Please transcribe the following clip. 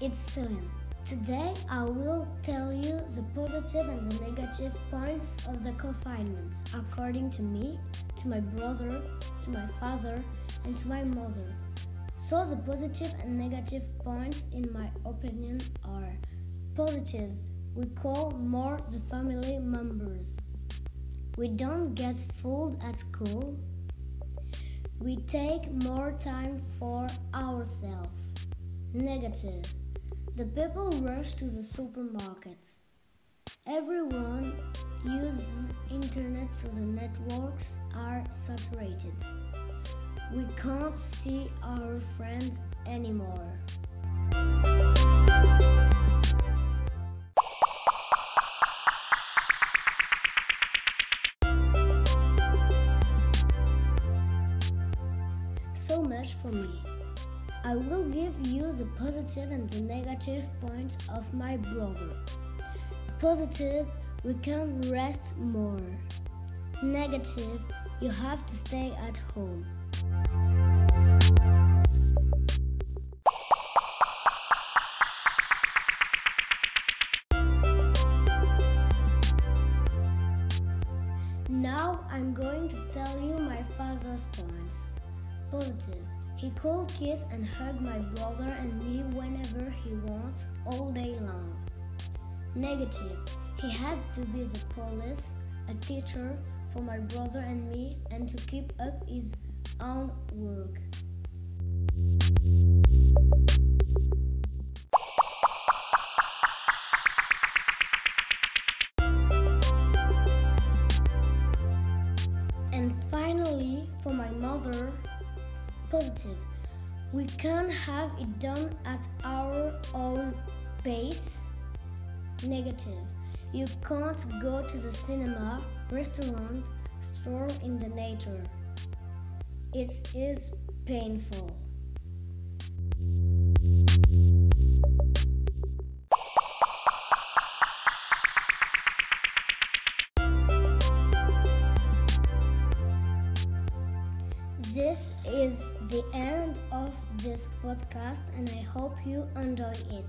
it's Celine. Today I will tell you the positive and the negative points of the confinement, according to me, to my brother, to my father, and to my mother. So the positive and negative points in my opinion are positive. We call more the family members. We don't get fooled at school. We take more time for ourselves. Negative. The people rush to the supermarkets. Everyone uses internet so the networks are saturated. We can't see our friends anymore. So much for me. I will give you the positive and the negative points of my brother. Positive, we can rest more. Negative, you have to stay at home. Now I'm going to tell you my father's points. Positive. He could kiss and hug my brother and me whenever he wants, all day long. Negative. He had to be the police, a teacher for my brother and me, and to keep up his own work. And finally, for my mother, positive. We can have it done at our own pace. Negative. You can't go to the cinema, restaurant, stroll in the nature. It is painful. This is the end of this podcast, and I hope you enjoy it.